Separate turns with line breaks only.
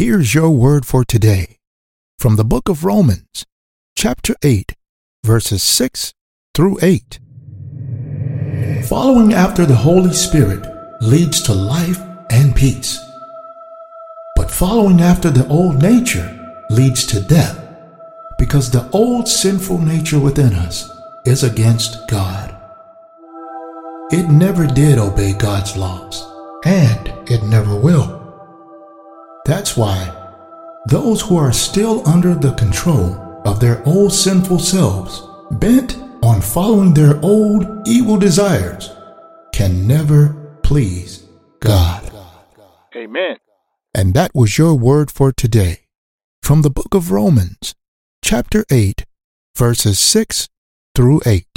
Here's your word for today from the book of Romans, chapter 8, verses 6 through 8. Following after the Holy Spirit leads to life and peace. But following after the old nature leads to death because the old sinful nature within us is against God. It never did obey God's laws, and it never will. That's why those who are still under the control of their old sinful selves, bent on following their old evil desires, can never please God.
Amen.
And that was your word for today from the book of Romans, chapter 8, verses 6 through 8.